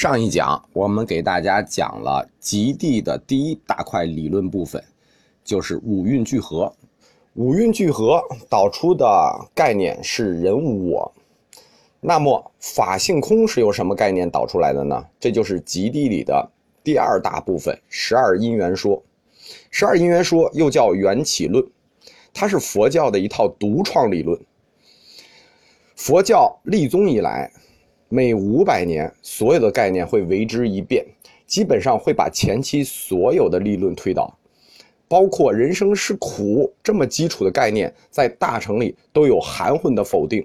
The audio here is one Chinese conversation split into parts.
上一讲我们给大家讲了极地的第一大块理论部分，就是五蕴聚合。五蕴聚合导出的概念是人我。那么法性空是由什么概念导出来的呢？这就是极地里的第二大部分——十二因缘说。十二因缘说又叫缘起论，它是佛教的一套独创理论。佛教立宗以来。每五百年，所有的概念会为之一变，基本上会把前期所有的理论推倒，包括人生是苦这么基础的概念，在大乘里都有含混的否定。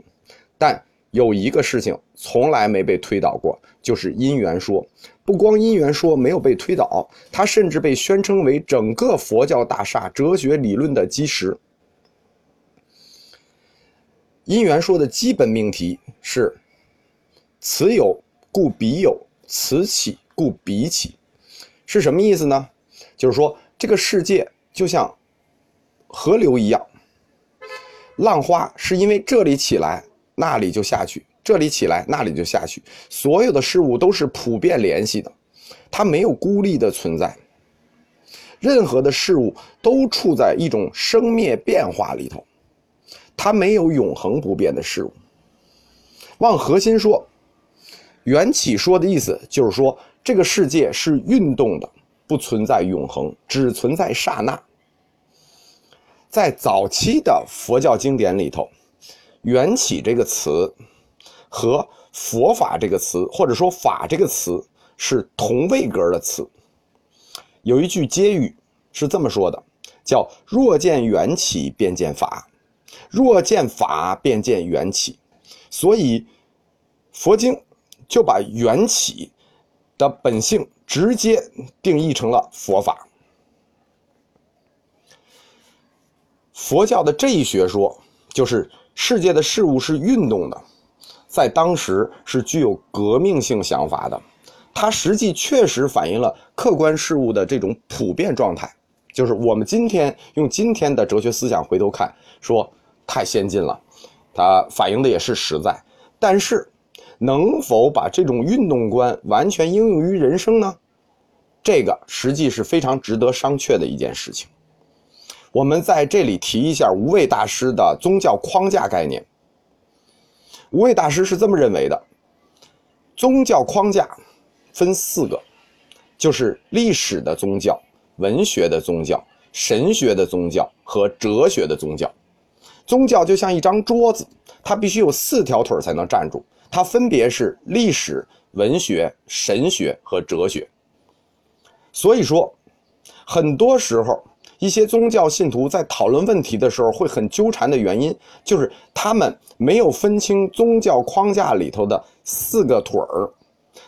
但有一个事情从来没被推倒过，就是因缘说。不光因缘说没有被推倒，它甚至被宣称为整个佛教大厦哲学理论的基石。因缘说的基本命题是。此有故彼有，此起故彼起，是什么意思呢？就是说这个世界就像河流一样，浪花是因为这里起来，那里就下去；这里起来，那里就下去。所有的事物都是普遍联系的，它没有孤立的存在。任何的事物都处在一种生灭变化里头，它没有永恒不变的事物。往核心说。缘起说的意思就是说，这个世界是运动的，不存在永恒，只存在刹那。在早期的佛教经典里头，“缘起”这个词和“佛法”这个词，或者说“法”这个词是同位格的词。有一句接语是这么说的，叫“若见缘起，便见法；若见法，便见缘起”。所以，佛经。就把缘起的本性直接定义成了佛法。佛教的这一学说，就是世界的事物是运动的，在当时是具有革命性想法的。它实际确实反映了客观事物的这种普遍状态。就是我们今天用今天的哲学思想回头看，说太先进了，它反映的也是实在，但是。能否把这种运动观完全应用于人生呢？这个实际是非常值得商榷的一件事情。我们在这里提一下无畏大师的宗教框架概念。无畏大师是这么认为的：宗教框架分四个，就是历史的宗教、文学的宗教、神学的宗教和哲学的宗教。宗教就像一张桌子，它必须有四条腿才能站住。它分别是历史、文学、神学和哲学。所以说，很多时候一些宗教信徒在讨论问题的时候会很纠缠的原因，就是他们没有分清宗教框架里头的四个腿儿。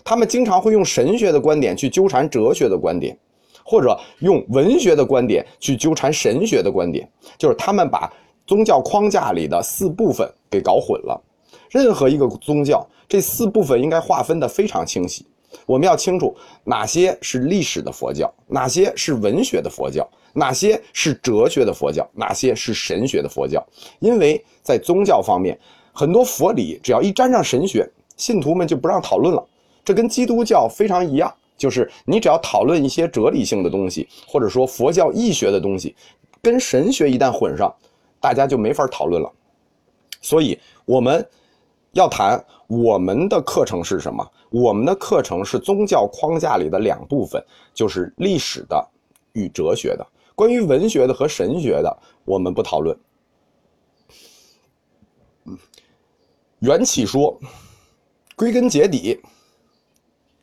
他们经常会用神学的观点去纠缠哲学的观点，或者用文学的观点去纠缠神学的观点，就是他们把宗教框架里的四部分给搞混了。任何一个宗教，这四部分应该划分的非常清晰。我们要清楚哪些是历史的佛教，哪些是文学的佛教，哪些是哲学的佛教，哪些是神学的佛教。因为在宗教方面，很多佛理只要一沾上神学，信徒们就不让讨论了。这跟基督教非常一样，就是你只要讨论一些哲理性的东西，或者说佛教义学的东西，跟神学一旦混上，大家就没法讨论了。所以，我们。要谈我们的课程是什么？我们的课程是宗教框架里的两部分，就是历史的与哲学的。关于文学的和神学的，我们不讨论。缘起说，归根结底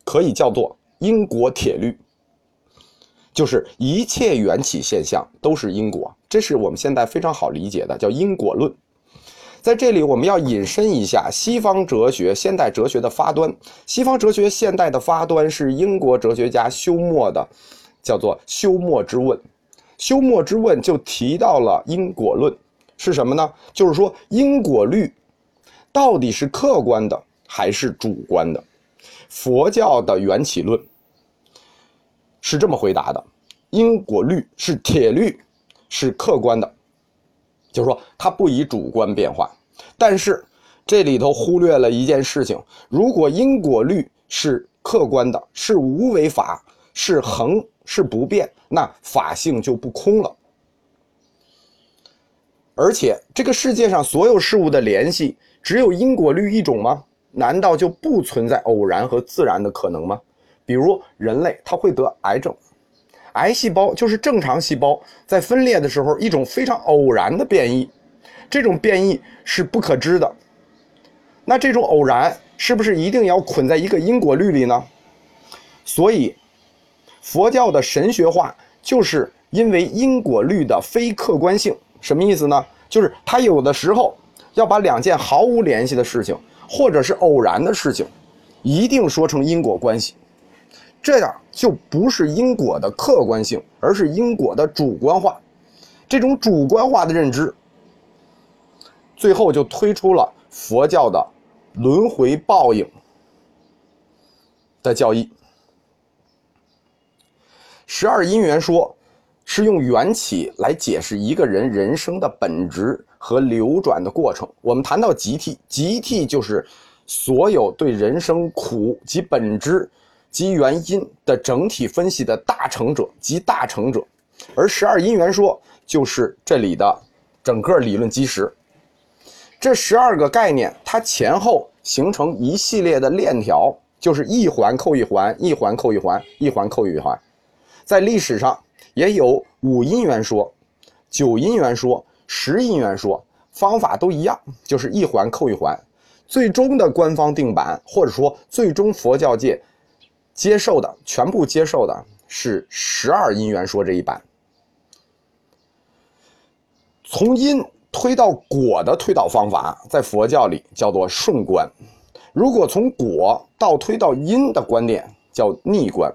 可以叫做因果铁律，就是一切缘起现象都是因果，这是我们现在非常好理解的，叫因果论。在这里，我们要引申一下西方哲学、现代哲学的发端。西方哲学现代的发端是英国哲学家休谟的，叫做《休谟之问》。休谟之问就提到了因果论，是什么呢？就是说因果律到底是客观的还是主观的？佛教的缘起论是这么回答的：因果律是铁律，是客观的。就是说，它不以主观变化，但是这里头忽略了一件事情：如果因果律是客观的，是无为法，是恒，是不变，那法性就不空了。而且，这个世界上所有事物的联系，只有因果律一种吗？难道就不存在偶然和自然的可能吗？比如人类，他会得癌症，癌细胞就是正常细胞在分裂的时候一种非常偶然的变异，这种变异是不可知的。那这种偶然是不是一定要捆在一个因果律里呢？所以，佛教的神学化就是因为因果律的非客观性。什么意思呢？就是他有的时候要把两件毫无联系的事情，或者是偶然的事情，一定说成因果关系，这样就不是因果的客观性，而是因果的主观化。这种主观化的认知，最后就推出了佛教的轮回报应的教义。十二因缘说。是用缘起来解释一个人人生的本质和流转的过程。我们谈到集体，集体就是所有对人生苦及本质及原因的整体分析的大成者及大成者，而十二因缘说就是这里的整个理论基石。这十二个概念，它前后形成一系列的链条，就是一环扣一环，一环扣一环，一环扣一环，在历史上。也有五因缘说、九因缘说、十因缘说，方法都一样，就是一环扣一环。最终的官方定版，或者说最终佛教界接受的、全部接受的是十二因缘说这一版。从因推到果的推导方法，在佛教里叫做顺观；如果从果倒推到因的观点，叫逆观。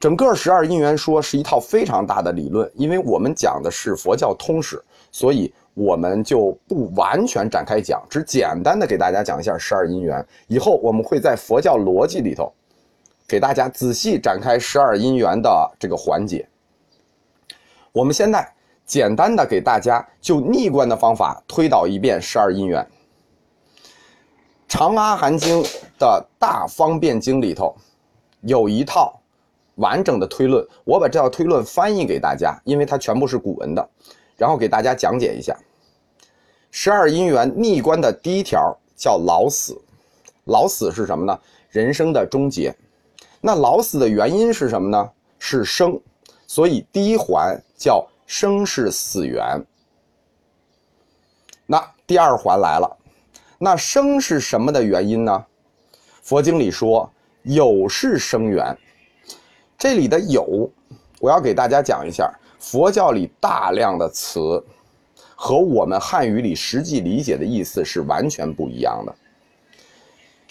整个十二因缘说是一套非常大的理论，因为我们讲的是佛教通史，所以我们就不完全展开讲，只简单的给大家讲一下十二因缘。以后我们会在佛教逻辑里头，给大家仔细展开十二因缘的这个环节。我们现在简单的给大家就逆观的方法推导一遍十二因缘。长阿含经的大方便经里头有一套。完整的推论，我把这套推论翻译给大家，因为它全部是古文的，然后给大家讲解一下。十二因缘逆观的第一条叫老死，老死是什么呢？人生的终结。那老死的原因是什么呢？是生，所以第一环叫生是死缘。那第二环来了，那生是什么的原因呢？佛经里说有是生缘。这里的有，我要给大家讲一下，佛教里大量的词和我们汉语里实际理解的意思是完全不一样的。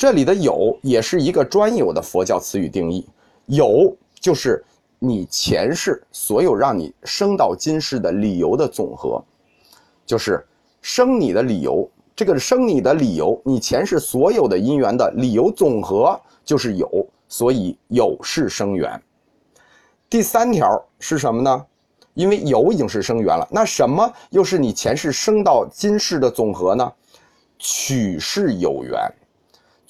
这里的有也是一个专有的佛教词语定义，有就是你前世所有让你生到今世的理由的总和，就是生你的理由，这个生你的理由，你前世所有的因缘的理由总和就是有，所以有是生缘。第三条是什么呢？因为有已经是生缘了，那什么又是你前世生到今世的总和呢？取是有缘，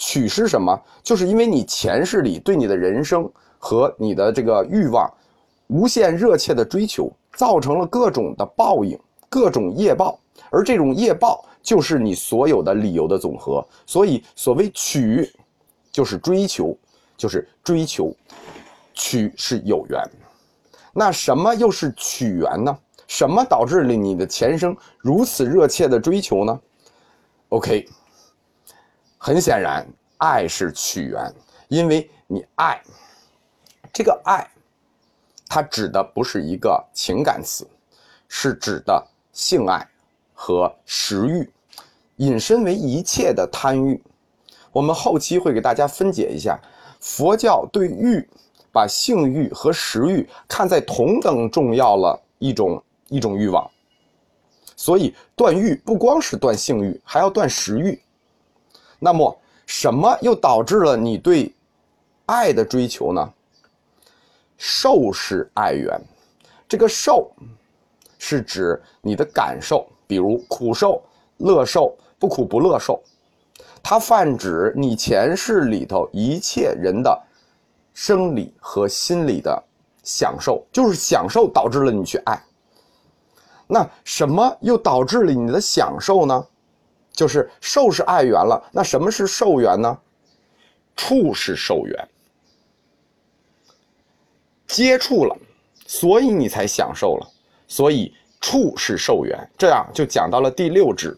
取是什么？就是因为你前世里对你的人生和你的这个欲望无限热切的追求，造成了各种的报应，各种业报，而这种业报就是你所有的理由的总和。所以所谓取，就是追求，就是追求。取是有缘，那什么又是取缘呢？什么导致了你的前生如此热切的追求呢？OK，很显然，爱是取缘，因为你爱，这个爱，它指的不是一个情感词，是指的性爱和食欲，引申为一切的贪欲。我们后期会给大家分解一下佛教对欲。把性欲和食欲看在同等重要了一种一种欲望，所以断欲不光是断性欲，还要断食欲。那么什么又导致了你对爱的追求呢？受是爱缘，这个受是指你的感受，比如苦受、乐受、不苦不乐受。它泛指你前世里头一切人的生理和心理的享受，就是享受导致了你去爱。那什么又导致了你的享受呢？就是受是爱缘了。那什么是受缘呢？处是受缘，接触了，所以你才享受了。所以处是受缘，这样就讲到了第六支。